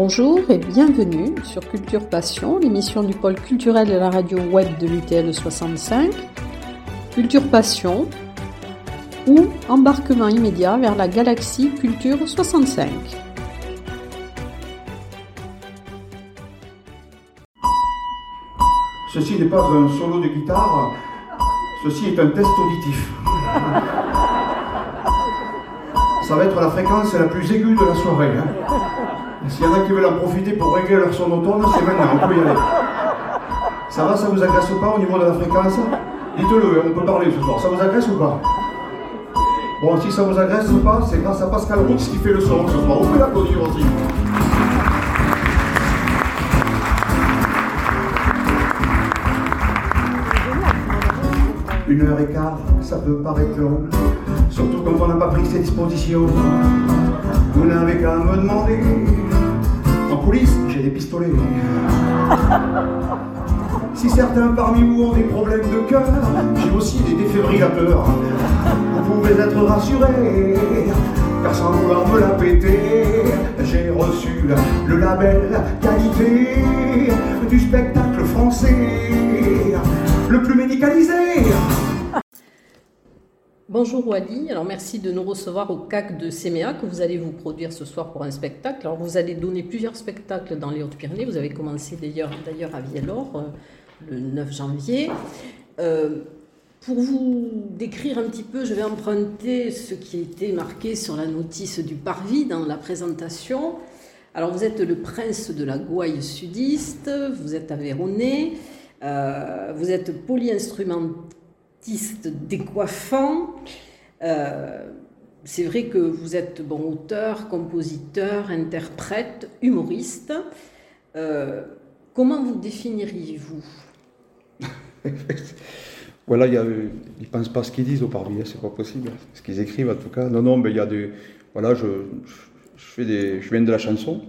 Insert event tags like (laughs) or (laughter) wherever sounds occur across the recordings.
Bonjour et bienvenue sur Culture Passion, l'émission du pôle culturel de la radio web de l'UTL 65. Culture Passion ou embarquement immédiat vers la galaxie Culture 65. Ceci n'est pas un solo de guitare, ceci est un test auditif. Ça va être la fréquence la plus aiguë de la soirée. Hein. S'il y en a qui veulent en profiter pour régler leur sonotone, c'est maintenant, on peut y aller. Ça va, ça vous agresse pas au niveau de la fréquence? Dites-le, on peut parler ce soir. Ça vous agresse ou pas? Bon, si ça vous agresse ou pas, c'est grâce à Pascal Roux qui fait le son ce soir. Vous pouvez l'applaudir aussi. Une heure et quart, ça peut paraître long, surtout quand on n'a pas pris ses dispositions. Vous n'avez qu'à me demander. J'ai des pistolets. Si certains parmi vous ont des problèmes de cœur, j'ai aussi des défibrillateurs. Vous pouvez être rassurés, car sans vouloir me la péter, j'ai reçu le label qualité du spectacle français le plus médicalisé. Bonjour Wally, alors merci de nous recevoir au CAC de CMA que vous allez vous produire ce soir pour un spectacle. Alors vous allez donner plusieurs spectacles dans les Hautes-Pyrénées, vous avez commencé d'ailleurs à Viellore euh, le 9 janvier. Euh, pour vous décrire un petit peu, je vais emprunter ce qui été marqué sur la notice du Parvis dans la présentation. Alors vous êtes le prince de la gouaille sudiste, vous êtes avéronnais, euh, vous êtes polyinstrumentiste décoiffant. Euh, c'est vrai que vous êtes bon auteur, compositeur, interprète, humoriste. Euh, comment vous définiriez-vous? (laughs) Voilà, il y ils ne pensent pas ce qu'ils disent au parvis, hein, c'est pas possible. Ce qu'ils écrivent en tout cas. Non, non, mais il y a des. Voilà, je, fais des, je viens de la chanson.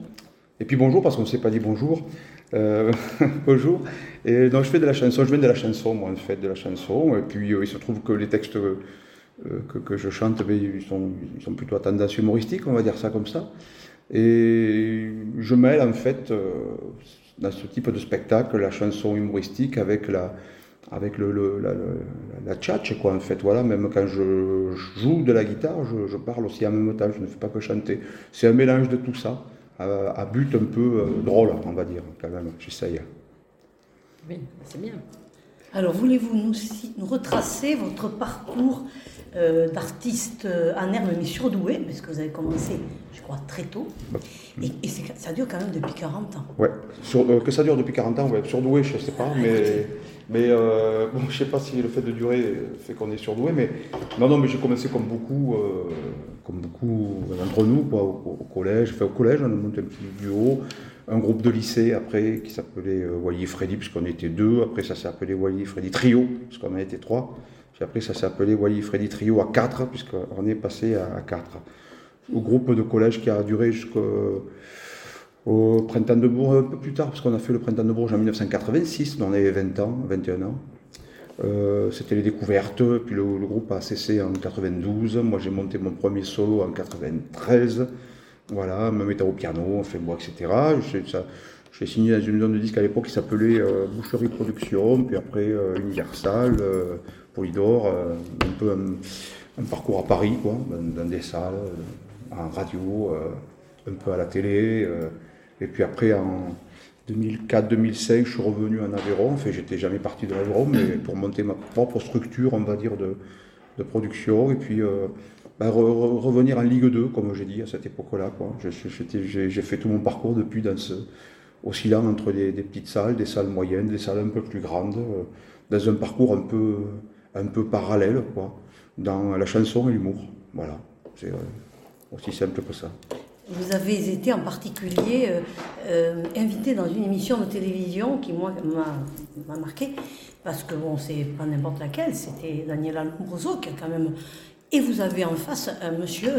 Et puis bonjour, parce qu'on ne s'est pas dit bonjour. Euh, (laughs) bonjour. Et donc je fais de la chanson, je viens de la chanson, moi en fait, de la chanson. Et puis euh, il se trouve que les textes euh, que, je chante, ben, ils, sont, plutôt à tendance humoristique, on va dire ça comme ça. Et je mêle en fait dans ce type de spectacle la chanson humoristique avec la, avec le, la, la, tchatch, quoi, en fait. Voilà, même quand je joue de la guitare, je, je, parle aussi en même temps, je ne fais pas que chanter. C'est un mélange de tout ça à, but un peu euh, drôle, on va dire, quand même. J'essaye. Oui, c'est bien. Alors, voulez-vous nous, nous, retracer votre parcours euh, d'artiste euh, en herbe mais surdoué, parce que vous avez commencé, je crois, très tôt, et, et ça dure quand même depuis 40 ans. Ouais, Sur, que ça dure depuis 40 ans, ouais. surdoué, je ne sais pas, mais, (laughs) mais (laughs) bon, je ne sais pas si le fait de durer fait qu'on est surdoué, mais non, non, mais j'ai commencé comme beaucoup comme beaucoup d'entre nous, quoi, au, collège. Enfin, au collège, on a monté un petit duo, un groupe de lycée après qui s'appelait euh, Wally Freddy, puisqu'on était deux. Après, ça s'est appelé Wally Freddy Trio, puisqu'on en était trois. Puis après, ça s'est appelé Wally Freddy Trio à quatre, puisqu'on est passé à, quatre. Au groupe de collège qui a duré jusqu'au printemps de Bourges, un peu plus tard, parce qu'on a fait le printemps de Bourges en 1986, on avait 20 ans, 21 ans. Euh, c'était les découvertes, puis le, groupe a cessé en 92. Moi, j'ai monté mon premier solo en 93. Voilà, me mettant au piano, on fait moi, etc. J'ai signé dans une zone de disque à l'époque qui s'appelait euh, Boucherie Production, puis après euh, Universal, Polydor, un peu un, parcours à Paris, quoi, dans, des salles, en radio, un peu à la télé, et puis après en 2004-2005, je suis revenu en Aveyron. Enfin, j'étais jamais parti de l'Aveyron, mais (clears throat) pour monter ma propre structure, on va dire, de, production. Et puis, euh, bah, revenir en Ligue 2, comme j'ai dit à cette époque-là. J'ai fait tout mon parcours depuis dans ce, oscillant entre des, petites salles, des salles moyennes, des salles un peu plus grandes, euh, dans un parcours un peu, un peu parallèle, quoi, dans la chanson et l'humour. Voilà, c'est euh, aussi simple que ça. Vous avez été en particulier euh, euh, invité dans une émission de télévision qui, moi, m'a marqué, parce que, bon, c'est pas n'importe laquelle, c'était Daniela Lombroso qui a quand même. Et vous avez en face un monsieur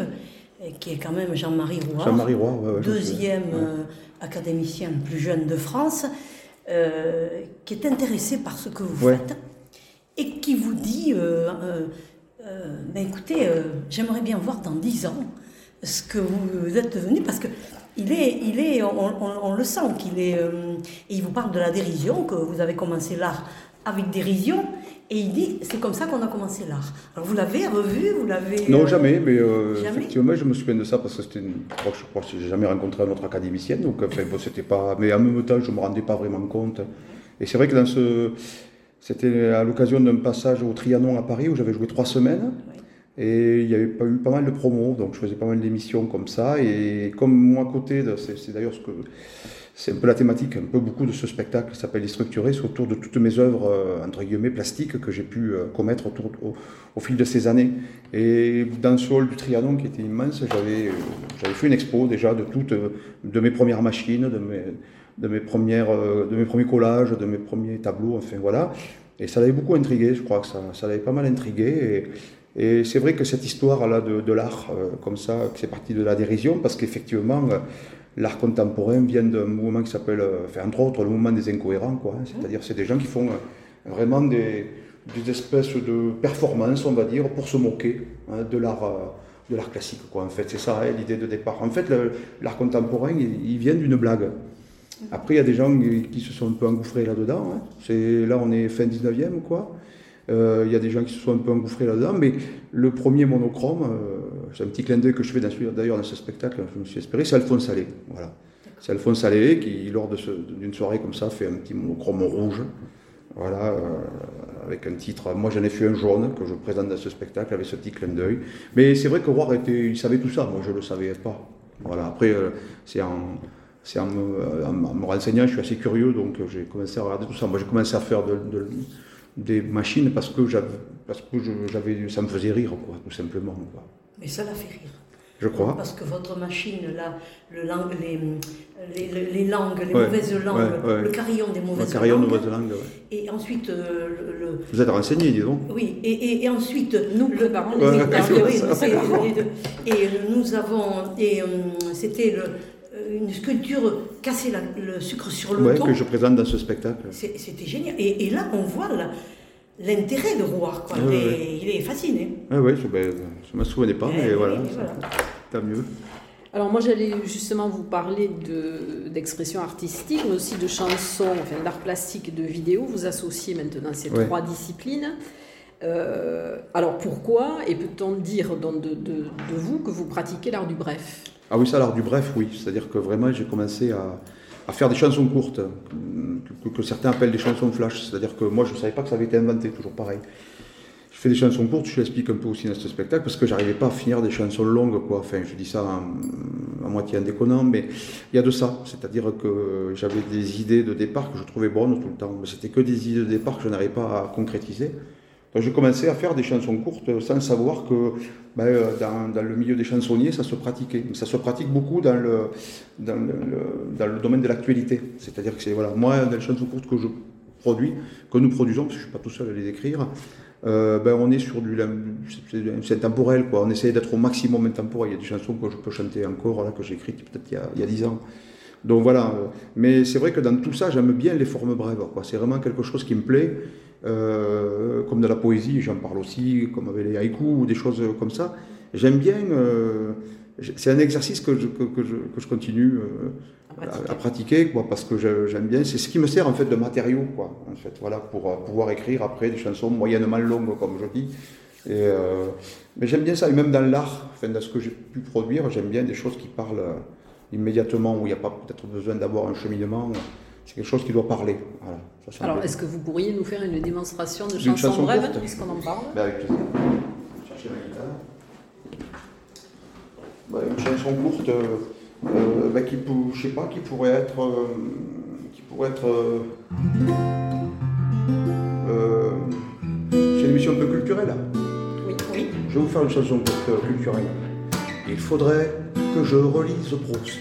euh, qui est quand même Jean-Marie Roy, Roy deuxième académicien le plus jeune de France, qui est intéressé par ce que vous faites et qui vous dit ben écoutez, j'aimerais bien voir dans dix ans ce que vous êtes devenu, parce que il est, il est, on, le sent qu'il est. Euh, et il vous parle de la dérision, que vous avez commencé l'art avec dérision. Et il dit, c'est comme ça qu'on a commencé l'art. Alors vous l'avez revu, vous l'avez... Non, jamais, mais euh, effectivement, je me souviens de ça parce que c'était une... Je crois que j'ai jamais rencontré un autre académicienne, donc enfin, bon, c'était pas... Mais en même temps, je ne me rendais pas vraiment compte. Et c'est vrai que dans ce... C'était à l'occasion d'un passage au Trianon à Paris où j'avais joué trois semaines. Et il y pas eu pas mal de promos, donc je faisais pas mal d'émissions comme ça. Et comme moi à côté, c'est d'ailleurs ce que c'est un peu la thématique, un peu beaucoup de ce spectacle qui s'appelle Déstructuré, c'est autour de toutes mes œuvres, euh, entre guillemets, plastiques que j'ai pu euh, commettre au, fil de ces années. Et dans ce hall du Trianon qui était immense, j'avais, euh, fait une expo déjà de toutes, de mes premières machines, de mes, premières, de mes premiers collages, de mes premiers tableaux, enfin voilà. Et ça l'avait beaucoup intrigué, je crois que ça, l'avait pas mal intrigué. Et c'est vrai que cette histoire-là de, l'art, comme ça, c'est parti de la dérision, parce qu'effectivement, l'art contemporain vient d'un mouvement qui s'appelle, euh, enfin, entre autres, le mouvement des incohérents. Quoi. Hein. C'est-à-dire, c'est des gens qui font euh, vraiment des, espèces de performances, on va dire, pour se moquer hein, de l'art. Euh, de l'art classique, quoi. En fait, c'est ça hein, l'idée de départ. En fait, l'art contemporain, il, vient d'une blague. Après, il y a des gens qui se sont un peu engouffrés là-dedans. Là, on est fin 19e, quoi. Euh, il y a des gens qui se sont un peu engouffrés là-dedans, mais le premier monochrome, euh, c'est un petit clin d'œil que je fais d'ailleurs dans ce spectacle, je me suis espéré, c'est Alphonse Allais. Voilà. C'est Alphonse Allais qui, lors d'une soirée comme ça, fait un petit monochrome rouge. Voilà, euh, avec un titre. Moi, j'en ai fait un jaune que je présente dans ce spectacle avec ce petit clin d'œil. Mais c'est vrai que Roar était, il savait tout ça. Moi, je ne le savais pas. Voilà. Après, c'est en, en, me renseignant, je suis assez curieux, donc j'ai commencé à regarder tout ça. Moi, j'ai commencé à faire de des machines parce que j'avais, parce que j'avais, ça me faisait rire, quoi, tout simplement. Quoi. Mais ça l'a fait rire. Je crois. Parce que votre machine, là, le langue, les, les, les, langues, les mauvaises langues, le carillon des mauvaises carillon langues. Mauvaises langues et ensuite. Euh, le, Vous êtes renseigné, dis donc. Oui, et, et, et ensuite, nous, le parents, oui, et nous avons. Et euh, c'était le une sculpture casser le sucre sur le ouais, que je présente dans ce spectacle. C'était génial. Et, là, on voit l'intérêt de Rouard. Quoi. il, est, fasciné. Oui, oui, je ne me souvenais pas, mais, voilà, tant mieux. Alors moi j'allais justement vous parler d'expression artistique, mais aussi de chansons, enfin d'art plastique, de vidéo. Vous associez maintenant ces trois disciplines. Euh, alors pourquoi Et peut-on dire de, vous que vous pratiquez l'art du bref? Ah oui, ça, l'art du bref, oui. C'est-à-dire que vraiment, j'ai commencé à, faire des chansons courtes, que, certains appellent des chansons flash. C'est-à-dire que moi, je ne savais pas que ça avait été inventé, toujours pareil. Je fais des chansons courtes, je l'explique un peu aussi dans ce spectacle, parce que j'arrivais pas à finir des chansons longues, quoi. Enfin, je dis ça à moitié en déconnant, mais il y a de ça. C'est-à-dire que j'avais des idées de départ que je trouvais bonnes tout le temps, mais c'était que des idées de départ que je n'arrivais pas à concrétiser. Donc j'ai commencé à faire des chansons courtes sans savoir que ben, euh, dans, le milieu des chansonniers, ça se pratiquait. Ça se pratique beaucoup dans le, domaine de l'actualité. C'est-à-dire que c'est, voilà, moi, dans les chansons courtes que je produis, que nous produisons, parce que je ne suis pas tout seul à les écrire, euh, ben, on est sur du. C'est intemporel, quoi. On essaie d'être au maximum intemporel. Il y a des chansons que je peux chanter encore, là, que j'ai écrites peut-être il y a dix ans. Donc voilà. Mais c'est vrai que dans tout ça, j'aime bien les formes brèves, quoi. C'est vraiment quelque chose qui me plaît. Euh, comme de la poésie, j'en parle aussi, comme avec les haïkus ou des choses comme ça. J'aime bien, euh, c'est un exercice que je, que, je, que je continue euh, à, pratiquer, quoi, parce que j'aime bien, c'est ce qui me sert en fait de matériau, quoi, en fait, voilà, pour pouvoir écrire après des chansons moyennement longues, comme je dis. Et, mais j'aime bien ça, et même dans l'art, enfin, dans ce que j'ai pu produire, j'aime bien des choses qui parlent immédiatement, où il n'y a pas peut-être besoin d'avoir un cheminement c'est quelque chose qui doit parler. Alors, est-ce que vous pourriez nous faire une démonstration de chanson, chanson brève, puisqu'on en parle? Ben Avec plaisir. Chercher ma guitare. Ben, une chanson courte, euh, ben, qui, je sais pas, qui pourrait être, euh, qui pourrait être. Euh, c'est une émission un peu culturelle. Oui, oui. Je vais vous faire une chanson courte culturelle. Il faudrait que je relise Proust.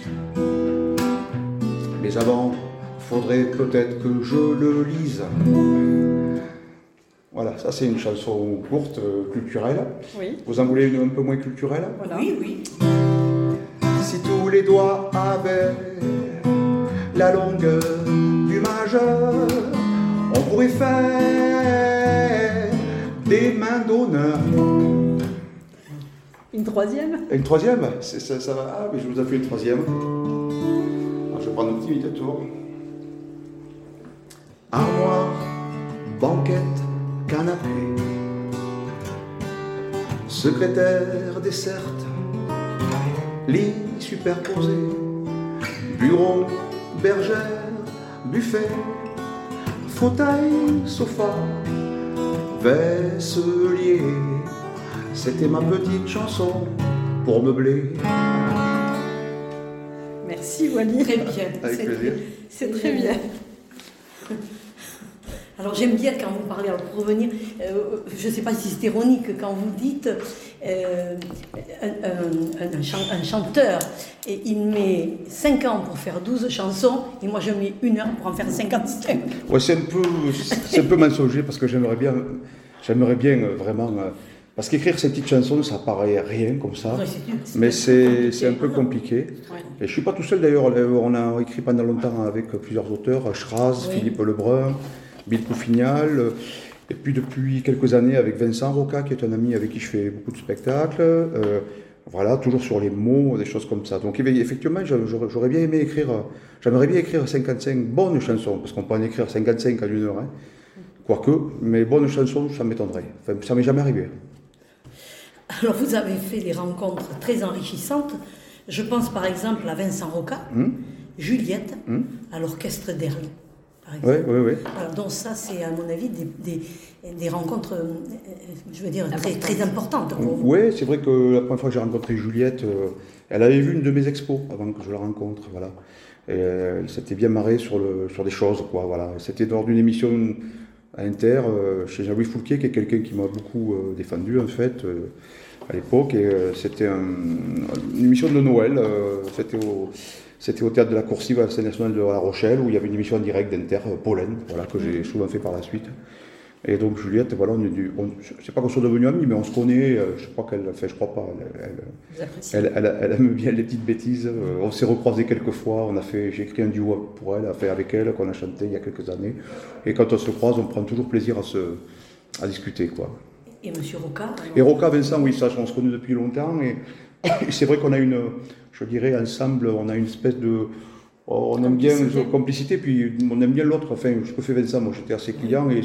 Mais avant, faudrait peut-être que je le lise. Voilà, ça c'est une chanson courte, euh, culturelle. Oui. Vous en voulez une un peu moins culturelle? Oui, oui. Si tous les doigts avaient la longueur du majeur, on pourrait faire des mains d'honneur. Une troisième? Une troisième? Ça, ça, va Ah, mais je vous ai fait une troisième. prendre un petit tour. Armoire, banquette, canapé. Secrétaire, desserte, lit superposé, bureau, bergère, buffet, fauteuil, sofa, vaisselier. C'était ma petite chanson pour meubler. Merci Wally. Très bien. Avec plaisir. C'est très bien. (laughs) Alors j'aime bien quand vous parlez, alors pour revenir, euh, je ne sais pas si c'est ironique quand vous dites euh, un, un- un chan- un chanteur, et il met 5 ans pour faire 12 chansons, et moi je mets une heure pour en faire 55. Ouais, c'est un peu, c'est un peu mensonger parce que j'aimerais bien, j'aimerais bien euh, vraiment, parce qu'écrire ces petites chansons, ça paraît rien comme ça, Ouais, mais c'est, un peu compliqué. Ouais. Et je suis pas tout seul d'ailleurs. On a écrit pendant longtemps avec plusieurs auteurs, Schraz, Oui. Philippe Lebrun, Bill Couffignal. euh, Et puis depuis quelques années avec Vincent Roca, qui est un ami avec qui je fais beaucoup de spectacles. euh, voilà, toujours sur les mots, des choses comme ça. Donc effectivement, j'aurais bien aimé écrire, euh, j'aimerais bien écrire 55 bonnes chansons, parce qu'on peut en écrire 55 en une heure. hein. Quoique, mais bonnes chansons, ça m'étonnerait. Enfin, ça m'est jamais arrivé. Alors vous avez fait des rencontres très enrichissantes. Je pense par exemple à Vincent Roca, Hum? Juliette, Hum? à l'orchestre d'Erly. Par exemple. Oui, oui, oui. Alors, donc ça, c'est à mon avis des, des- des rencontres, euh, je veux dire, très, très importantes pour vous. Oui, c'est vrai que la première fois que j'ai rencontré Juliette, euh, elle avait vu une de mes expos avant que je la rencontre, voilà. Et euh, elle s'était bien marrée sur, le, sur des choses, quoi, voilà. C'était lors d'une émission à Inter, euh, chez Jean-Louis Foulquier, qui est quelqu'un qui m'a beaucoup euh, défendu, en fait, euh, à l'époque. Et euh, c'était un- une émission de Noël, euh, c'était au... C'était au théâtre de la Coursive à la scène nationale de La Rochelle où il y avait une émission en direct d'Inter, euh, Pollen, voilà, que j'ai souvent fait par la suite. Et donc Juliette, voilà, on est du, on, je sais pas qu'on soit devenus amis, mais on se connaît. euh, Je crois qu'elle, enfin, je crois pas. Elle, elle- elle, aime bien les petites bêtises. euh, On s'est recroisés quelques fois. On a fait, j'ai écrit un duo pour elle, fait avec elle, qu'on a chanté il y a quelques années. Et quand on se croise, on prend toujours plaisir à se, à discuter, quoi. Et Monsieur Roca Et Roca, Vincent, oui, ça, on se connaît depuis longtemps. Et (coughs) c'est vrai qu'on a une, je dirais, ensemble, on a une espèce de. On aime bien une complicité, puis on aime bien l'autre. Enfin, ce que fait Vincent, moi j'étais assez client, et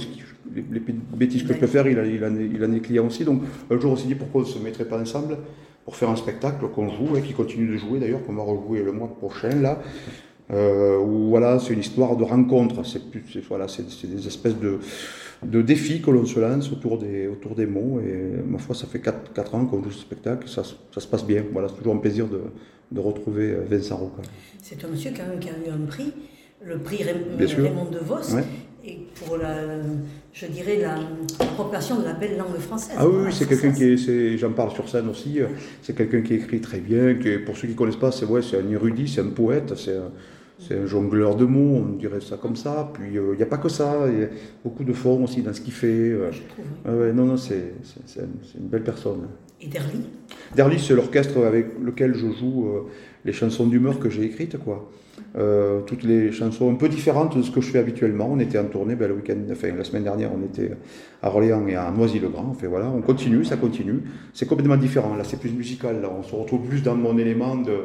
les, les bêtises que je peux faire, il, a, il, en est, il en est client aussi. Donc un jour, on s'est dit pourquoi on ne se mettrait pas ensemble pour faire un spectacle qu'on joue, et qui continue de jouer d'ailleurs, qu'on va rejouer le mois prochain, là. Euh, où voilà, c'est une histoire de rencontre. C'est voilà, des espèces de, de défis que l'on se lance autour des, autour des mots. Et ma foi, ça fait 4, ans qu'on joue ce spectacle. Ça, se- ça se passe bien. Voilà, c'est toujours un plaisir de, de retrouver euh, Vincent Roca. C'est un monsieur qui a eu un prix, le prix Raym- Bien sûr. Raymond DeVos, Ouais. et pour la, je dirais, la l'appropriation de la belle langue française. Ah oui, c'est quelqu'un qui est, j'en parle sur scène aussi, c'est quelqu'un qui écrit très bien, qui pour ceux qui ne connaissent pas, c'est ouais, un érudit, c'est un poète, c'est c'est un jongleur de mots, on dirait ça comme ça. Puis euh, il n'y a pas que ça, il y a beaucoup de formes aussi dans ce qu'il fait. euh. je trouve. Ouais, non, non, c'est une belle personne. Et Derly, Derly, c'est l'orchestre avec lequel je joue euh, les chansons d'humeur que j'ai écrites, quoi. Euh, toutes les chansons un peu différentes de ce que je fais habituellement. On était en tournée, ben, le week-end, enfin la semaine dernière, on était à Orléans et à Noisy-le-Grand. Enfin voilà, on continue, ça continue. C'est complètement différent. Là, c'est plus musical. Là, on se retrouve plus dans mon élément de,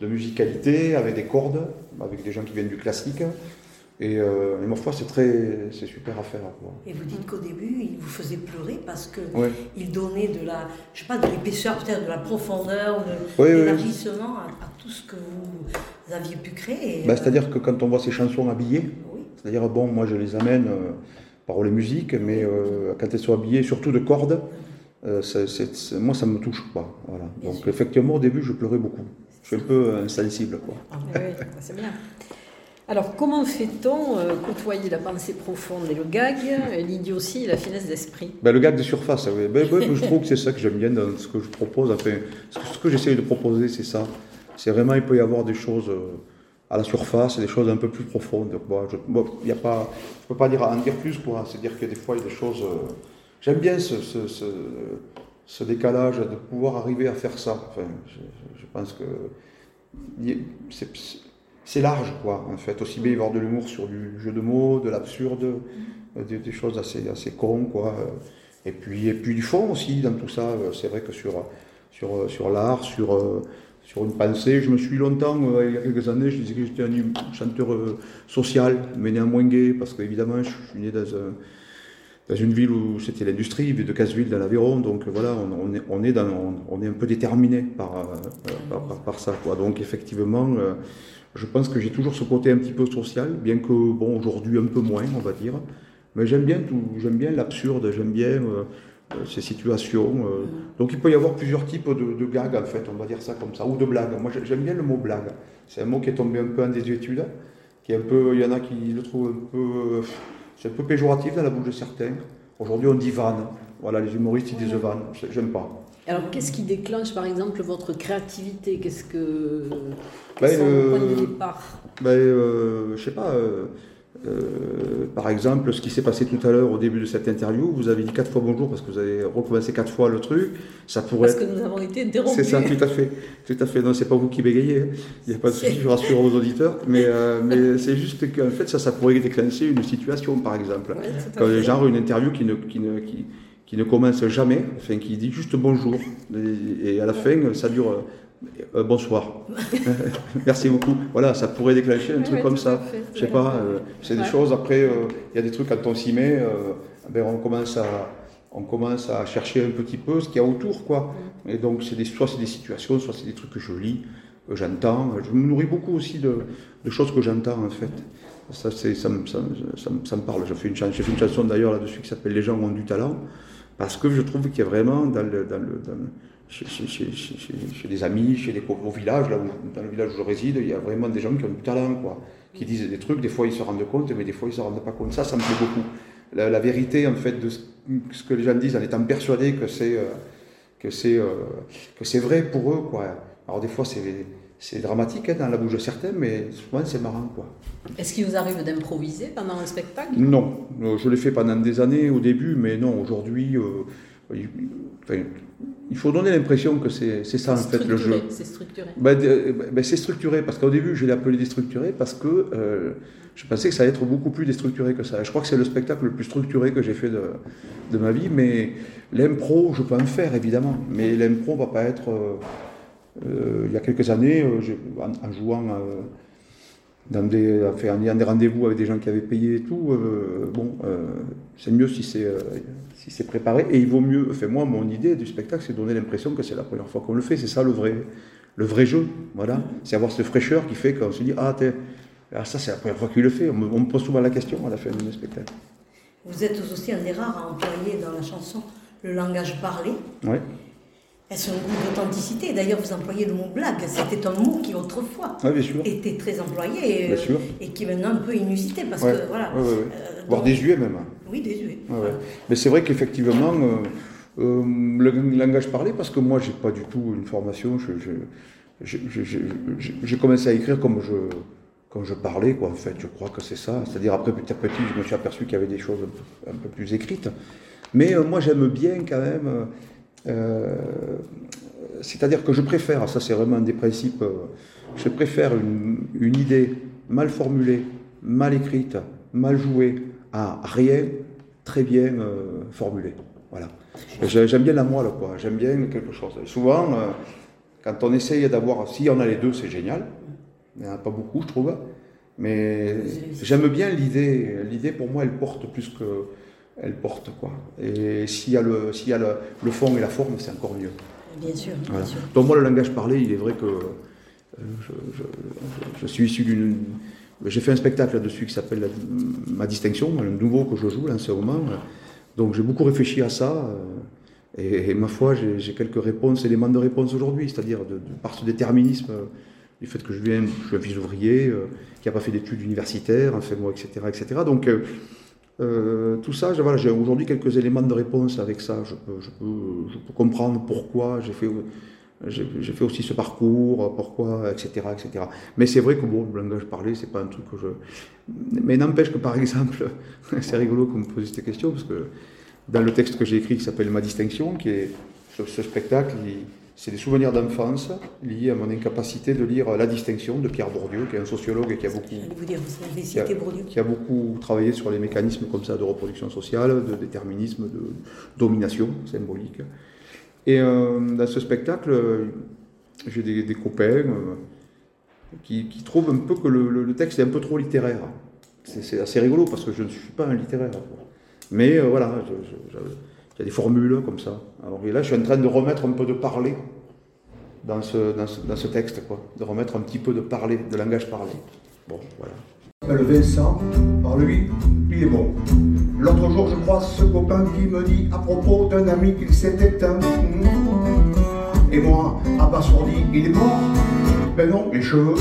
de musicalité, avec des cordes, avec des gens qui viennent du classique. Et, euh, ma foi, c'est très, c'est super à faire. Quoi. et vous dites qu'au début, il vous faisait pleurer parce que il donnait de la, je sais pas, de l'épaisseur, peut-être de la profondeur, de Oui, oui. l'élargissement à, à tout ce que vous aviez pu créer. Ben, c'est-à-dire que quand on voit ces chansons habillées. C'est-à-dire, bon, moi je les amène, euh, paroles et musique, mais euh, quand elles sont habillées, surtout de cordes, euh, c'est- c'est- moi ça me touche pas. Voilà. Bien Donc sûr. effectivement, au début, je pleurais beaucoup. Je suis un peu insensible. Quoi. Ah, Oui, c'est bien. Alors, comment fait-on euh, côtoyer la pensée profonde et le gag, euh, l'idiotie et la finesse d'esprit? Ben, le gag de surface, oui. Ben, ben, je trouve que c'est ça que j'aime bien dans ce que je propose. Enfin, ce que, que j'essaie de proposer, c'est ça. C'est vraiment, il peut y avoir des choses euh, à la surface et des choses un peu plus profondes. Bon, je ne peux pas dire, en dire plus, quoi. C'est-à-dire que des fois, il y a des choses. euh, j'aime bien ce, ce, décalage de pouvoir arriver à faire ça. Enfin, je, je pense que c'est- c'est large, quoi, en fait. Aussi bien y avoir de l'humour sur du jeu de mots, de l'absurde, euh, des, choses assez, assez cons, quoi. Et puis, et puis du fond aussi dans tout ça. Euh, C'est vrai que sur, sur, sur l'art, sur, euh, sur une pensée. Je me suis longtemps, il y a quelques années, je disais que j'étais un chanteur social, mais néanmoins gay, parce qu'évidemment, je suis né dans un dans une ville où c'était l'industrie, ville de Casseville dans l'Aveyron, donc voilà, on, est, on, est on, est un peu déterminé par, par, par, ça. Quoi. Donc effectivement, je pense que j'ai toujours ce côté un petit peu social, bien que bon aujourd'hui un peu moins, on va dire. Mais j'aime bien tout, j'aime bien l'absurde, j'aime bien euh, euh, ces situations. Euh. Donc il peut y avoir plusieurs types de, gags en fait, on va dire ça comme ça, ou de blagues. Moi j'aime bien le mot blague. C'est un mot qui est tombé un peu en désuétude, qui est un peu, il y en a qui le trouvent un peu, c'est un peu péjoratif dans la bouche de certains. Aujourd'hui on dit vanne. Voilà, les humoristes ils disent vanne. J'aime pas. Alors, qu'est-ce qui déclenche, par exemple, votre créativité? Qu'est-ce que. Ben, euh, point de départ ben, euh, Je sais pas. Euh, euh, par exemple, ce qui s'est passé tout à l'heure au début de cette interview, vous avez dit quatre fois bonjour parce que vous avez recommencé quatre fois le truc. Ça pourrait. Parce que nous avons été interrompus. C'est ça, tout à fait, tout à fait. Non, c'est pas vous qui bégayez. Hein. Il n'y a pas de souci, je rassure vos auditeurs. Mais, euh, mais (laughs) c'est juste qu'en fait, ça, ça pourrait déclencher une situation, par exemple, ouais, genre une interview qui ne, qui ne, qui, qui ne commence jamais, enfin qui dit juste bonjour. Et, à la fin, ça dure euh, bonsoir. (laughs) Merci beaucoup. Voilà, ça pourrait déclencher un truc comme ça. Je sais pas, euh, c'est des choses. Après, euh, il y a des trucs quand on s'y met, ben, on commence à on commence à chercher un petit peu ce qu'il y a autour, quoi. Mm. Et donc, c'est des, soit c'est des situations, soit c'est des trucs que je lis, que j'entends. Je me nourris beaucoup aussi de, de choses que j'entends, en fait. Ça, ça, ça, ça, me parle. J'ai fait une, fait une chanson d'ailleurs là-dessus qui s'appelle Les gens ont du talent. Parce que je trouve qu'il y a vraiment dans le, dans le, chez, des amis, chez les au village, là dans le village où je réside, il y a vraiment des gens qui ont du talent, quoi, qui disent des trucs, des fois ils se rendent compte, mais des fois ils ne se rendent pas compte. Ça, ça me plaît beaucoup. La, vérité, en fait, de ce, que les gens disent en étant persuadés que c'est euh, que c'est euh, que c'est vrai pour eux, quoi. Alors des fois, c'est c'est dramatique hein, dans la bouche de certains, mais souvent c'est marrant. quoi. Est-ce qu'il vous arrive d'improviser pendant un spectacle? Non, euh, je l'ai fait pendant des années au début, mais non, aujourd'hui, euh, il faut donner l'impression que c'est ça en fait le jeu. C'est structuré. Ben, ben, c'est structuré, parce qu'au début je l'ai appelé déstructuré, parce que euh, je pensais que ça allait être beaucoup plus déstructuré que ça. Je crois que c'est le spectacle le plus structuré que j'ai fait de, de, ma vie, mais l'impro, je peux en faire évidemment, mais l'impro va pas être euh, il y a quelques années, euh, en, jouant euh, dans des, en ayant des rendez-vous avec des gens qui avaient payé et tout, bon, c'est mieux si c'est si c'est préparé. Et il vaut mieux, enfin moi, mon idée du spectacle, c'est donner l'impression que c'est la première fois qu'on le fait. C'est ça le vrai, le vrai jeu, voilà. C'est avoir cette fraîcheur qui fait qu'on se dit, ah, ah ça c'est la première fois qu'il le fait. On me, on me, pose souvent la question à la fin du spectacle. Vous êtes aussi un des rares à employer dans la chanson le langage parlé. Ouais. Est-ce un goût d'authenticité D'ailleurs, vous employez le mot blague. C'était un mot qui autrefois était très employé euh, et, qui est maintenant un peu inusité parce que voilà. Euh, Voire désuet même. Oui, désuet. Mais c'est vrai qu'effectivement, euh, le langage parlé, parce que moi, j'ai pas du tout une formation. J'ai commencé à écrire comme je comme je parlais, quoi. En fait, je crois que c'est ça. C'est-à-dire après petit à petit, je me suis aperçu qu'il y avait des choses un peu, plus écrites. Mais moi, j'aime bien quand même c'est-à-dire que je préfère, ça c'est vraiment un des principes, euh, je préfère une, idée mal formulée, mal écrite, mal jouée, à rien très bien euh, formulée. Voilà. J'aime bien la moelle, quoi. J'aime bien quelque chose. souvent, quand on essaye d'avoir, si on a les deux, c'est génial. Il n'y en a pas beaucoup, je trouve. Mais j'aime bien l'idée. L'idée, pour moi, elle porte plus que, elle porte. Quoi. Et s'il y a, le, s'il y a le, fond et la forme, c'est encore mieux. Bien sûr, Donc moi, le langage parlé, il est vrai que euh, je, suis issu d'une... J'ai fait un spectacle là-dessus qui s'appelle Ma Distinction, le nouveau que je joue là en ce moment. Donc j'ai beaucoup réfléchi à ça. Euh, et, ma foi, j'ai, quelques réponses, éléments de réponse aujourd'hui, c'est-à-dire de, par ce déterminisme euh, du fait que je viens, je suis un fils ouvrier, qui n'a pas fait d'études universitaires, enfin moi, etc. etc. Donc euh, tout ça, voilà, j'ai aujourd'hui quelques éléments de réponse avec ça. Je peux, comprendre pourquoi j'ai fait, j'ai fait aussi ce parcours, pourquoi, etc. etc. Mais c'est vrai que bon, le langage parlé, c'est pas un truc que je. Mais n'empêche que par exemple, (laughs) c'est rigolo qu'on me pose cette question, parce que dans le texte que j'ai écrit qui s'appelle Ma distinction, qui est ce, spectacle, c'est des souvenirs d'enfance liés à mon incapacité de lire La Distinction de Pierre Bourdieu, qui est un sociologue et qui a beaucoup, qui a, beaucoup travaillé sur les mécanismes comme ça de reproduction sociale, de déterminisme, de domination symbolique. Et euh, dans ce spectacle, j'ai des, copains euh, qui, trouvent un peu que le, texte est un peu trop littéraire. C'est assez rigolo parce que je ne suis pas un littéraire. Mais euh, voilà, il y a des formules comme ça. Alors là, je suis en train de remettre un peu de parler dans ce, dans ce, texte, quoi. de remettre un petit peu de parler, de langage parlé. Bon, voilà. Le Vincent, par lui, il est bon. L'autre jour, je crois ce copain qui me dit à propos d'un ami qu'il s'est éteint. Et moi, abasourdi, il est mort. Ben non, les cheveux.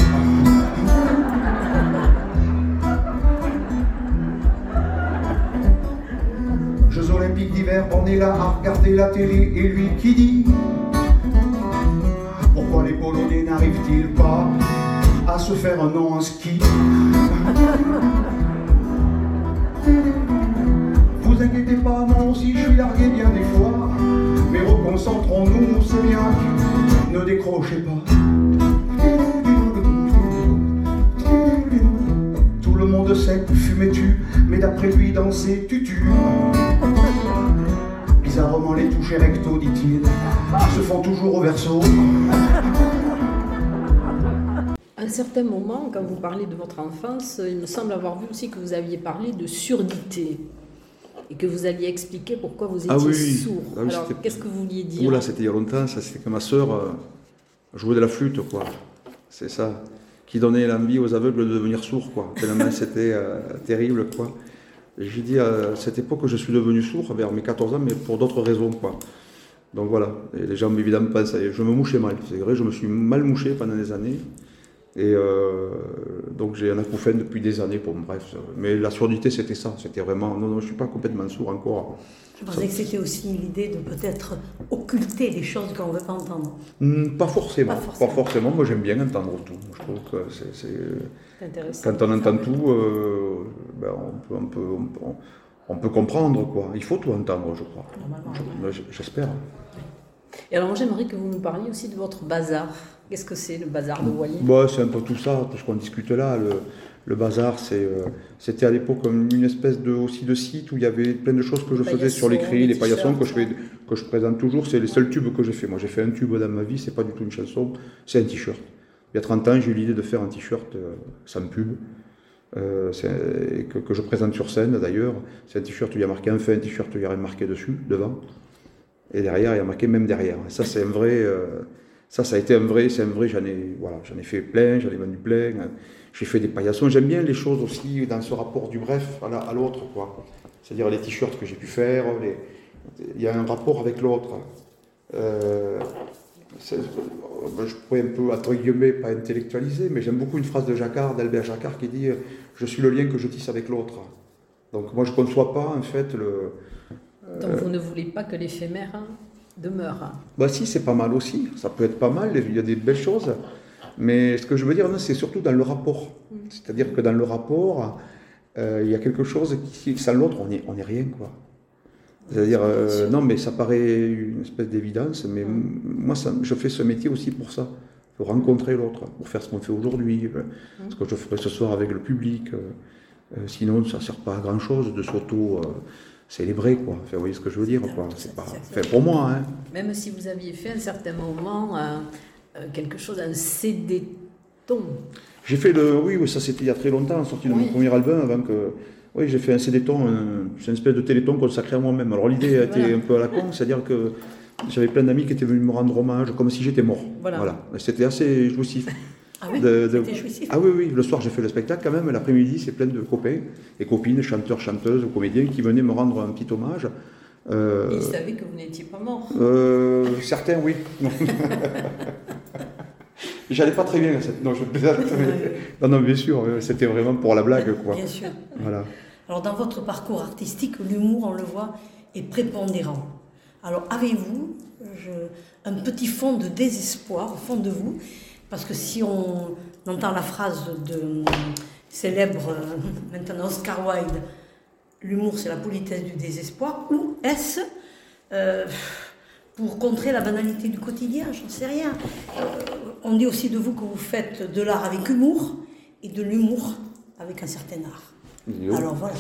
D'hiver, on est là à regarder la télé. Et lui qui dit Pourquoi les Polonais n'arrivent-ils pas à se faire un nom en ski (laughs) Vous inquiétez pas, moi aussi je suis largué bien des fois Mais reconcentrons-nous, c'est bien, ne décrochez pas. Tout le monde sait que fumais-tu, mais d'après lui danser tu tues Bizarrement les touches recto, dit-il, se font toujours au verso un certain moment, quand vous parlez de votre enfance, il me semble avoir vu aussi que vous aviez parlé de surdité et que vous alliez expliquer pourquoi vous ah étiez sourd. Ah Alors, qu'est-ce que vous vouliez dire? Là, c'était il y a longtemps, ça c'était que ma sœur euh, jouait de la flûte, quoi. C'est ça, qui donnait l'envie aux aveugles de devenir sourds, quoi. Tellement (laughs) c'était euh, terrible, quoi. J'ai dit à cette époque, je suis devenu sourd vers mes 14 ans, mais pour d'autres raisons, quoi. Donc voilà, et les gens évidemment pensaient, je me mouchais mal, c'est vrai, je me suis mal mouché pendant des années. Et euh, donc j'ai un acouphène depuis des années, bref. Mais la surdité, c'était ça. C'était vraiment. Non, non, je ne suis pas complètement sourd encore. Je pensais que c'était aussi l'idée de peut-être occulter les choses qu'on ne veut pas entendre. Hmm, pas, forcément, pas forcément. Moi, j'aime bien entendre tout. Je trouve que c'est. Intéressant. Quand on entend tout, euh, ben, on, peut, on, peut, on, peut, comprendre. Quoi. Il faut tout entendre, je crois. J'espère. Et alors, j'aimerais que vous nous parliez aussi de votre bazar. Qu'est-ce que c'est le bazar de Wally? Bah, C'est un peu tout ça, parce qu'on discute là. Le, bazar, euh, c'était à l'époque une espèce de, aussi de site où il y avait plein de choses que je faisais sur l'écrit, les paillassons que je, fais, que je présente toujours. C'est les seuls tubes que j'ai fait. Moi, j'ai fait un tube dans ma vie, c'est pas du tout une chanson, c'est un t-shirt. Il y a 30 ans, j'ai eu l'idée de faire un t-shirt euh, sans pub. Euh, que, que, je présente sur scène d'ailleurs. C'est un t-shirt où il y a marqué enfin un t-shirt, il y a marqué dessus, devant. Et derrière, il y a marqué même derrière. ça, c'est un vrai. Ça, ça a été un vrai, c'est un vrai, j'en ai, voilà, j'en ai fait plein, j'en ai vendu plein. J'ai fait des paillassons. J'aime bien les choses aussi dans ce rapport du bref à l'autre, quoi. C'est-à-dire les t-shirts que j'ai pu faire, il y a un rapport avec l'autre. Euh, je pourrais un peu, entre guillemets, pas intellectualiser, mais j'aime beaucoup une phrase de Jacquard, d'Albert Jacquard, qui dit Je suis le lien que je tisse avec l'autre. Donc moi, je ne conçois pas, en fait, le. Donc vous ne voulez pas que l'éphémère hein, demeure. Bah si, c'est pas mal aussi. Ça peut être pas mal, il y a des belles choses. Mais ce que je veux dire, c'est surtout dans le rapport. Mm. C'est-à-dire que dans le rapport, euh, il y a quelque chose qui, sans l'autre, on n'est on est rien, quoi. C'est-à-dire, euh, non, mais ça paraît une espèce d'évidence, mais mm. moi, ça, je fais ce métier aussi pour ça, pour rencontrer l'autre, pour faire ce qu'on fait aujourd'hui, euh, mm. ce que je ferai ce soir avec le public. sinon, ça ne sert pas à grand-chose de s'auto célébrer, quoi. Enfin, vous voyez ce que je veux dire, quoi. C'est pas fait pour moi, hein. Même si vous aviez fait à un certain moment euh, euh, quelque chose, un CD-ton. J'ai fait le, oui, oui ça c'était il y a très longtemps, sorti de mon premier album, avant que, oui, j'ai fait un CD-ton, c'est une espèce de téléton consacré à moi-même. Alors l'idée (laughs) a été un peu à la con, c'est-à-dire que j'avais plein d'amis qui étaient venus me rendre hommage, comme si j'étais mort. Voilà. voilà. C'était assez jouissif. Ah oui, de, ah oui, oui, le soir j'ai fait le spectacle quand même, l'après-midi c'est plein de copains et copines, chanteurs, chanteuses, comédiens qui venaient me rendre un petit hommage. Euh, Ils savaient que vous n'étiez pas mort euh, Certains, oui. (laughs) J'allais pas très bien. Non, je Non, non, bien sûr, c'était vraiment pour la blague, quoi. Bien sûr. Voilà. Alors, dans votre parcours artistique, l'humour, on le voit, est prépondérant. Alors, avez-vous un petit fond de désespoir au fond de vous parce que si on entend la phrase de célèbre euh, maintenant Oscar Wilde, l'humour c'est la politesse du désespoir, ou est-ce euh, pour contrer la banalité du quotidien? J'en sais rien. Euh, on dit aussi de vous que vous faites de l'art avec humour et de l'humour avec un certain art. Alors voilà.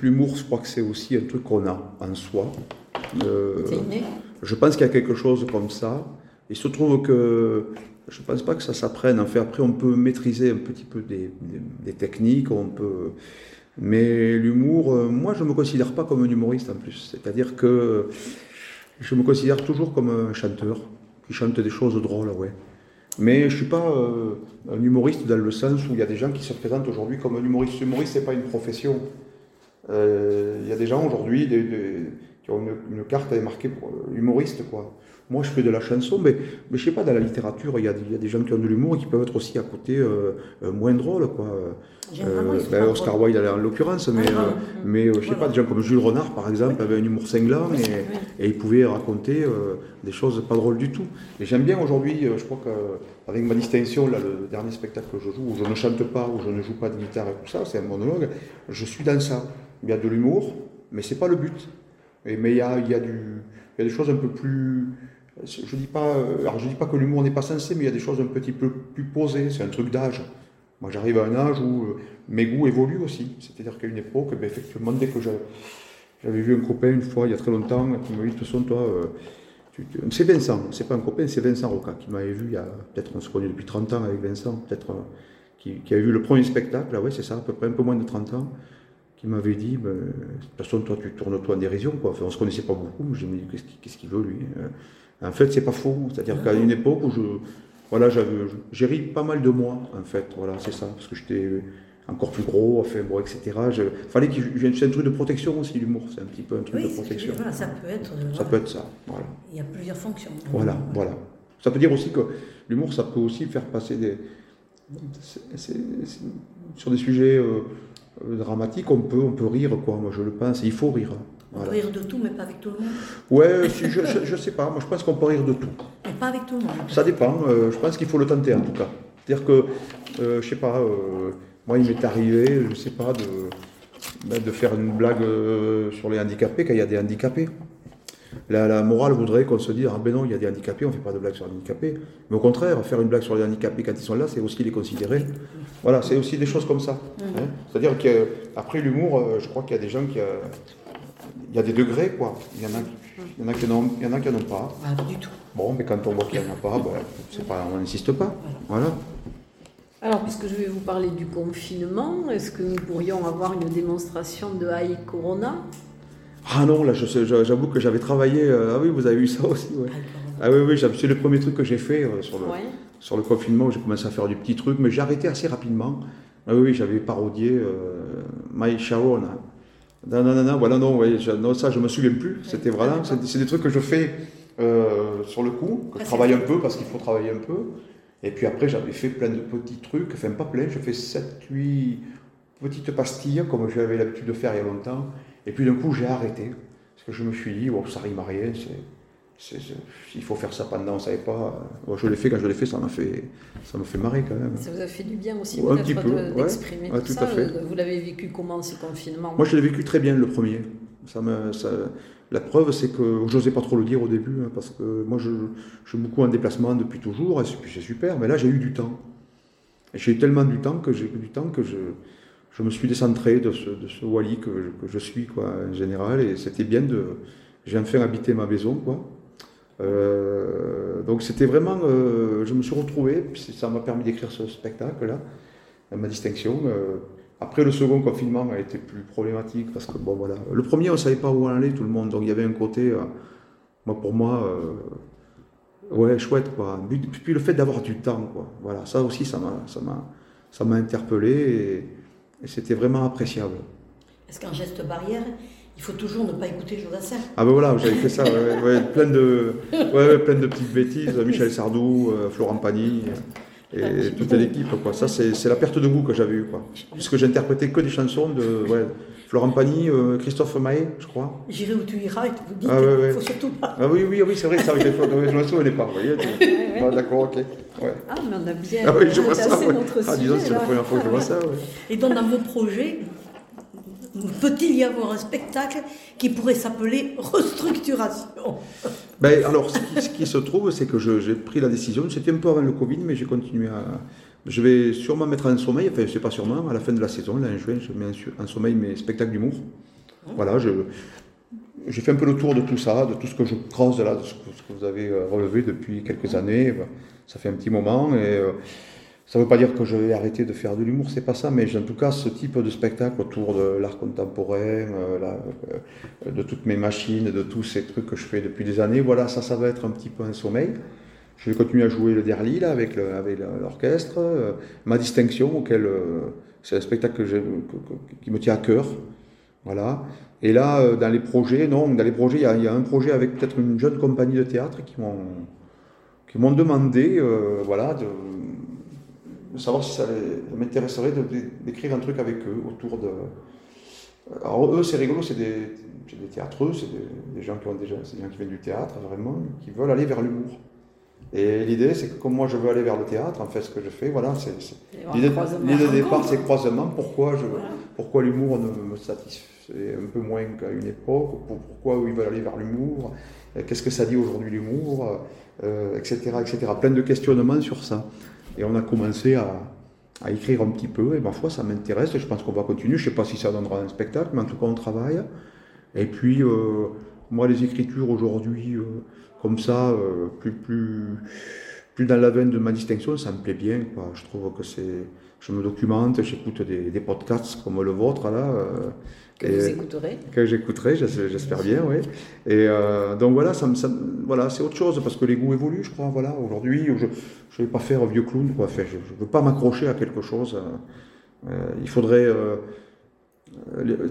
l'humour, je crois que c'est aussi un truc qu'on a en soi. Je pense qu'il y a quelque chose comme ça. Il se trouve que je ne pense pas que ça s'apprenne. En fait, après, on peut maîtriser un petit peu des, techniques, on peut. Mais l'humour, euh, moi, je ne me considère pas comme un humoriste en plus. C'est-à-dire que je me considère toujours comme un chanteur qui chante des choses drôles, ouais. Mais je ne suis pas euh, un humoriste dans le sens où il y a des gens qui se présentent aujourd'hui comme un humoriste. Humoriste, ce n'est pas une profession. Euh, Il y a des gens aujourd'hui qui ont une, carte avec marqué pour, humoriste, quoi. Moi, je fais de la chanson, mais, mais je sais pas, dans la littérature, il y a, il y a des gens qui ont de l'humour et qui peuvent être aussi à côté euh, euh, moins drôles, quoi. Sont ben, Oscar. Wilde, en l'occurrence, mais, Ah, euh, mais euh, je sais Voilà. pas, des gens comme Jules Renard, par exemple, avait un humour cinglant et, et il pouvait raconter euh, des choses pas drôles du tout. Et j'aime bien aujourd'hui, euh, je crois qu'avec ma distinction, là, le dernier spectacle que je joue, où je ne chante pas, où je ne joue pas de guitare et tout ça, c'est un monologue, je suis dans ça. Il y a de l'humour, mais c'est pas le but. Et, mais il y a, il y, a du, il y a des choses un peu plus. Je dis euh, dis pas que l'humour n'est pas sensé, mais il y a des choses un petit peu plus posées. C'est un truc d'âge. Moi, j'arrive à un âge où euh, mes goûts évoluent aussi. C'est-à-dire qu'à une époque, ben, effectivement, dès que j'avais vu un copain une fois, il y a très longtemps, qui me dit, de toute façon, toi, euh, c'est Vincent, c'est pas un copain, c'est Vincent Roca, qui m'avait vu il y a, peut-être on se connaît depuis 30 ans avec Vincent, peut-être, qui, avait vu le premier spectacle, là, ouais, c'est ça, à peu près un peu moins de 30 ans, qui m'avait dit, ben, de toute façon, toi, tu tournes toi en dérision, quoi. Enfin, on se connaissait pas beaucoup, mais je me dis, qu'est-ce qu'il veut, lui Euh, En fait, c'est pas faux, c'est-à-dire qu'à une époque où je, voilà, j'avais, j'ai ri pas mal de moi, en fait, voilà, c'est ça, parce que j'étais encore plus gros, enfin, bon, etc. Je, fallait qu'il c'est un truc de protection aussi, l'humour, c'est un petit peu un truc Oui, de protection. voilà, ça peut être. euh, Ça voilà. peut être ça, voilà. Il y a plusieurs fonctions. Voilà, voilà. Ça peut dire aussi que l'humour, ça peut aussi faire passer des. sur des sujets euh, dramatiques, on peut, on peut rire, quoi. Moi, je le pense. Il faut rire. On peut rire de tout, mais pas avec tout le monde. Ouais, si, je, je, je sais pas. Moi, je pense qu'on peut rire de tout. Mais pas avec tout le monde. Ça dépend. euh, je pense qu'il faut le tenter, en tout cas. C'est-à-dire que, euh, je sais pas. euh, moi, il m'est arrivé, je sais pas, de, ben, de faire une blague euh, sur les handicapés quand il y a des handicapés. La, la morale voudrait qu'on se dise, ah ben non, il y a des handicapés, on ne fait pas de blague sur les handicapés. Mais au contraire, faire une blague sur les handicapés quand ils sont là, c'est aussi les considérer. Voilà, c'est aussi des choses comme ça. hein. C'est-à-dire qu'après l'humour, euh, je crois qu'il y a des gens qui... il y a des degrés, quoi. Il y en a, il y en a qui n'en il y en a qui n'en ont pas. Pas du tout. Bon, mais quand on voit qu'il n'y en a pas, ben, c'est pas, on n'insiste pas. Voilà. Alors, puisque je vais vous parler du confinement, est-ce que nous pourrions avoir une démonstration de High Corona? Ah non, là, j'avoue que j'avais travaillé... euh, ah oui, vous avez vu ça aussi, ouais. Ah oui, oui, c'est le premier truc que j'ai fait euh, sur le... Ouais. sur le confinement où j'ai commencé à faire du petit truc, mais j'ai arrêté assez rapidement. Ah oui, oui, j'avais parodié euh, Mai Shaona. Non, non, non, non, voilà, non, ouais, je- non, ça je me souviens plus. C'était vraiment, c'est des trucs que je fais euh, sur le coup, que je Ah, travaille un peu parce qu'il faut travailler un peu. Et puis après, j'avais fait plein de petits trucs, enfin pas plein, je fais 7, 8 petites pastilles comme j'avais l'habitude de faire il y a longtemps. Et puis d'un coup, j'ai arrêté. Parce que je me suis dit, bon, ça rime à rien, c'est. Il faut faire ça pendant, on ne savait pas. Bon, je l'ai fait, quand je l'ai fait, ça m'a fait, ça m'a fait marrer quand même. Ça vous a fait du bien aussi Ouais, peut-être de- ouais. d'exprimer tout, ça. fait. Euh, Vous l'avez vécu comment ce confinement? Moi, je l'ai vécu très bien le premier. Ça me, ça- la preuve, c'est que j'osais pas trop le dire au début, hein, parce que moi, je, je suis beaucoup en déplacement depuis toujours, et c'est super, mais là, j'ai eu du temps. J'ai eu tellement du temps que j'ai du temps que je, je me suis décentré de ce, de ce Wally que, je- que je suis, quoi, en général, et c'était bien de. J'ai enfin habité ma maison, quoi. Euh, donc c'était vraiment, euh, je me suis retrouvé, ça m'a permis d'écrire ce spectacle-là, ma distinction. euh, après, le second confinement a été plus problématique parce que, bon, voilà. Le premier, on savait pas où aller, tout le monde. Donc, il y avait un côté, euh, moi, pour moi, euh, ouais, chouette, quoi. Puis, puis le fait d'avoir du temps, quoi. Voilà, ça aussi, ça m'a, ça m'a, ça m'a interpellé et, et c'était vraiment appréciable. Est-ce qu'en geste barrière, il faut toujours ne pas écouter Jodassin Ah ben voilà, j'avais fait ça, ouais, plein, de, ouais, plein de petites bêtises. Michel Sardou, euh, Florent Pagny et toute l'équipe. Quoi. Ça, c'est la perte de goût que j'avais eue. Quoi. Puisque j'interprétais que des chansons de Florent Pagny, euh, Christophe Maé, je crois. J'irai où tu iras et tu vous dites, Ah, ouais, faut surtout pas. Ah oui, oui, oui, c'est vrai, ça, oui, des fois, je me souvenais pas. Vous voyez, Ah, D'accord, ok. Ouais. Ah, mais on a bien Ah oui, je vois ça. ouais. notre Ah, disons, c'est la première fois que je vois ça. Ouais. Et donc, dans vos projets, peut-il y avoir un spectacle qui pourrait s'appeler Restructuration? Ben, alors, ce qui, se trouve, c'est que je- j'ai pris la décision, c'était un peu avant le Covid, mais j'ai continué à... Je vais sûrement mettre en sommeil, enfin, c'est pas sûrement, à la fin de la saison, là, en juin, je mets en sommeil mes spectacles d'humour. Voilà, je... j'ai fait un peu le tour de tout ça, de tout ce que je creuse là, de ce que, vous avez euh, relevé depuis quelques années. Ça fait un petit moment et euh, ça ne veut pas dire que je vais arrêter de faire de l'humour, c'est pas ça, mais en tout cas ce type de spectacle autour de l'art contemporain, euh, de toutes mes machines, de tous ces trucs que je fais depuis des années, voilà, ça, ça va être un petit peu un sommeil. Je vais continuer à jouer le Derli là, avec l'orchestre. ma distinction, c'est un spectacle qui me tient à cœur. Voilà. Et là, euh, dans les projets, non, dans les projets, il y a, un projet avec peut-être une jeune compagnie de théâtre qui m'ont, demandé, euh, voilà, de, savoir si ça m'intéresserait d'écrire un truc avec eux autour de. Alors eux, c'est rigolo, c'est des, des théâtreux, c'est des, gens qui ont déjà, des gens qui viennent du théâtre vraiment, qui veulent aller vers l'humour. Et l'idée, c'est que comme moi je veux aller vers le théâtre, en fait, ce que je fais, voilà, c'est, l'idée, de départ, c'est croisement. Pourquoi, je, pourquoi l'humour ne me satisfait un peu moins qu'à une époque? Pourquoi ils veulent aller vers l'humour? Qu'est-ce que ça dit aujourd'hui l'humour? Etc., euh, etc. Plein de questionnements sur ça. Et on a commencé à, à écrire un petit peu, et ma foi, ça m'intéresse, je pense qu'on va continuer. Je ne sais pas si ça donnera un spectacle, mais en tout cas, on travaille. Et puis, euh, moi, les écritures aujourd'hui, euh, comme ça, euh, plus, plus dans la veine de ma distinction, ça me plaît bien. Quoi. Je trouve que c'est. Je me documente, j'écoute des, des, podcasts comme le vôtre, là. Euh, que vous écouterez Que j'écouterai, j'espère bien, oui. Et euh, donc voilà, ça, ça voilà c'est autre chose, parce que les goûts évoluent, je crois. Voilà. Aujourd'hui, je ne vais pas faire vieux clown, quoi. je ne veux pas m'accrocher à quelque chose. il faudrait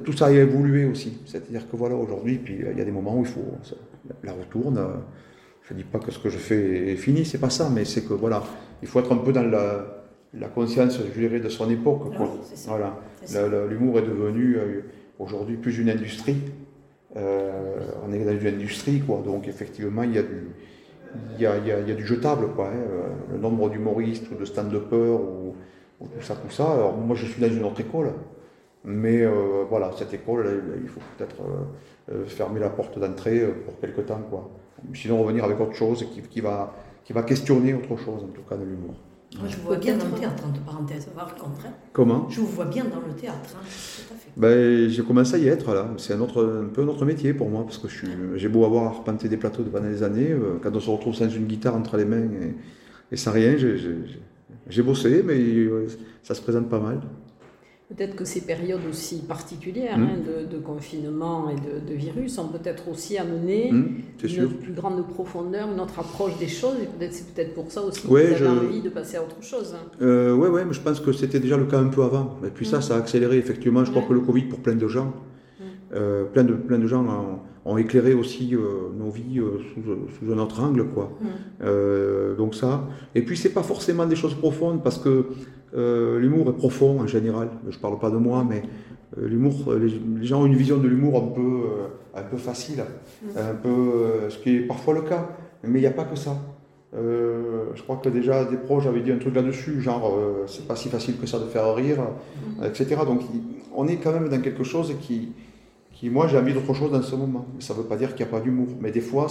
tout ça a évolué aussi. C'est-à-dire que voilà, aujourd'hui, puis il y a des moments où il faut, la retourne. Je ne dis pas que ce que je fais est fini, c'est pas ça, mais c'est que voilà, il faut être un peu dans la, la conscience, je dirais, de son époque. Quoi. voilà. L'humour est devenu euh, aujourd'hui plus une industrie. Euh, on est dans une industrie, quoi. Donc effectivement, il y a du, il y a, il y a, il y a du jetable, quoi. Hein. Euh, le nombre d'humoristes ou de stand-uppers ou, ou, tout ça, tout ça. Alors moi, je suis dans une autre école. Mais euh, voilà, cette école, il faut peut-être euh, fermer la porte d'entrée pour quelque temps. Quoi. Sinon, revenir avec autre chose qui, qui, va, qui va questionner autre chose, en tout cas, de l'humour. Moi, je vous vois bien dans le théâtre, entre parenthèses, par contre. Comment? Je vous vois bien dans le théâtre, hein, tout à fait. Ben, j'ai commencé à y être, là. C'est un, autre, un peu un autre métier pour moi, parce que j'ai beau avoir arpenté des plateaux devant des années, quand on se retrouve sans une guitare entre les mains et, et sans rien, j'ai bossé, mais ça se présente pas mal. Peut-être que ces périodes aussi particulières mmh. hein, de, confinement et de, virus ont peut-être aussi amené mmh, une plus grande profondeur, une autre approche des choses. Et peut-être c'est peut-être pour ça aussi que vous avez envie de passer à autre chose. Hein. Euh, oui, ouais, mais je pense que c'était déjà le cas un peu avant. Et puis ça, mmh. ça a accéléré effectivement. Je crois que le Covid, pour plein de gens, euh, plein, de, plein de gens ont, éclairé aussi euh, nos vies sous, sous, un autre angle. Quoi. donc ça. Et puis c'est pas forcément des choses profondes parce que euh, l'humour est profond en général. Je ne parle pas de moi, mais euh, l'humour, euh, les, gens ont une vision de l'humour un peu, un peu facile, mm. un peu, ce qui est parfois le cas. Mais il n'y a pas que ça. je crois que déjà des proches avaient dit un truc là-dessus, genre c'est pas si facile que ça de faire rire, mm. etc. Donc on est quand même dans quelque chose qui, qui moi j'ai envie d'autre chose dans ce moment. Ça ne veut pas dire qu'il n'y a pas d'humour, mais des fois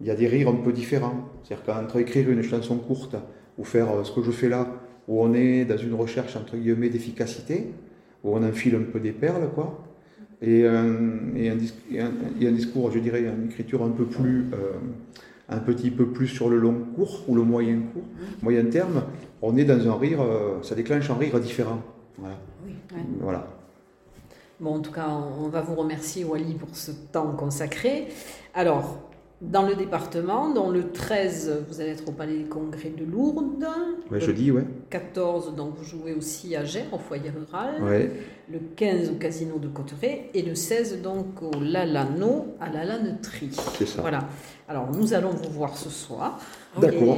il y a des rires un peu différents. C'est-à-dire qu'entre écrire une chanson courte ou faire ce que je fais là, où on est dans une recherche entre guillemets d'efficacité, où on enfile un peu des perles, quoi, et un, et un, discours, je dirais, une écriture un peu plus, euh, un petit peu plus sur le long cours ou le moyen cours, moyen terme, on est dans un rire, euh, ça déclenche un rire différent. Voilà. voilà. Bon, en tout cas, on va vous remercier, Wally, pour ce temps consacré. Alors, dans le département, dont le 13, vous allez être au Palais des Congrès de Lourdes. Ouais, jeudi, ouais. 14, donc vous jouez aussi à Gers, au foyer rural. Ouais. Le 15 au Casino de Cotteret. Et le 16, donc au Lalano, à la Laneterie. C'est ça. Voilà. Alors, nous allons vous voir ce soir. D'accord.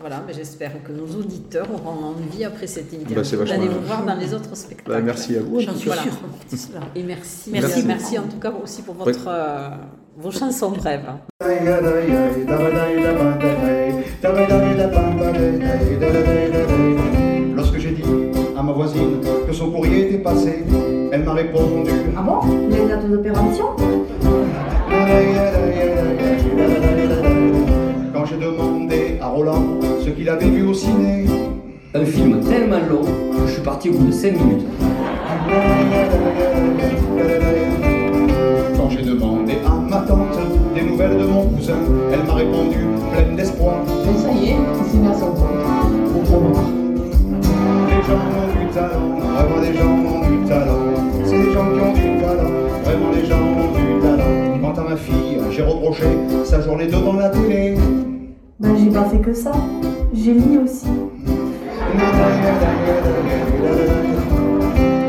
Voilà, mais j'espère que nos auditeurs auront envie, après cette interview, bah, d'aller vous voir dans les autres spectacles. Bah, merci à vous. J'en suis voilà. Et merci, merci, merci, en tout cas aussi pour votre, euh, vos chansons brèves. Lorsque j'ai dit à ma voisine que son courrier était passé, elle m'a répondu Ah bon? Les dates d'opération? Quand j'ai demandé à Roland ce qu'il avait vu au ciné, un film tellement long que je suis parti au bout de 5 minutes. mon cousin. Elle m'a répondu, pleine d'espoir. Et ça y est, c'est bien son Les gens ont du talent, vraiment les gens ont du talent. C'est des gens qui ont du talent, vraiment les gens ont du talent. Quant à ma fille, j'ai reproché sa journée devant la télé. Ben j'ai pas fait que ça, j'ai lu aussi.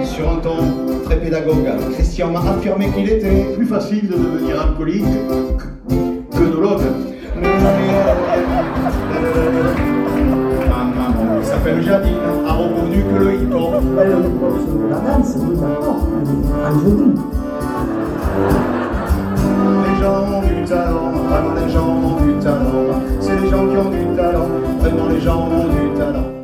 Sur un ton pédagogue, Christian m'a affirmé qu'il était Plus facile de devenir alcoolique que- nologue. Ma maman, qui s'appelle Jadine, a reconnu que le hip-hop la danse. Les gens ont du talent, vraiment les gens ont du talent. C'est les gens qui ont du talent, vraiment les gens ont du talent.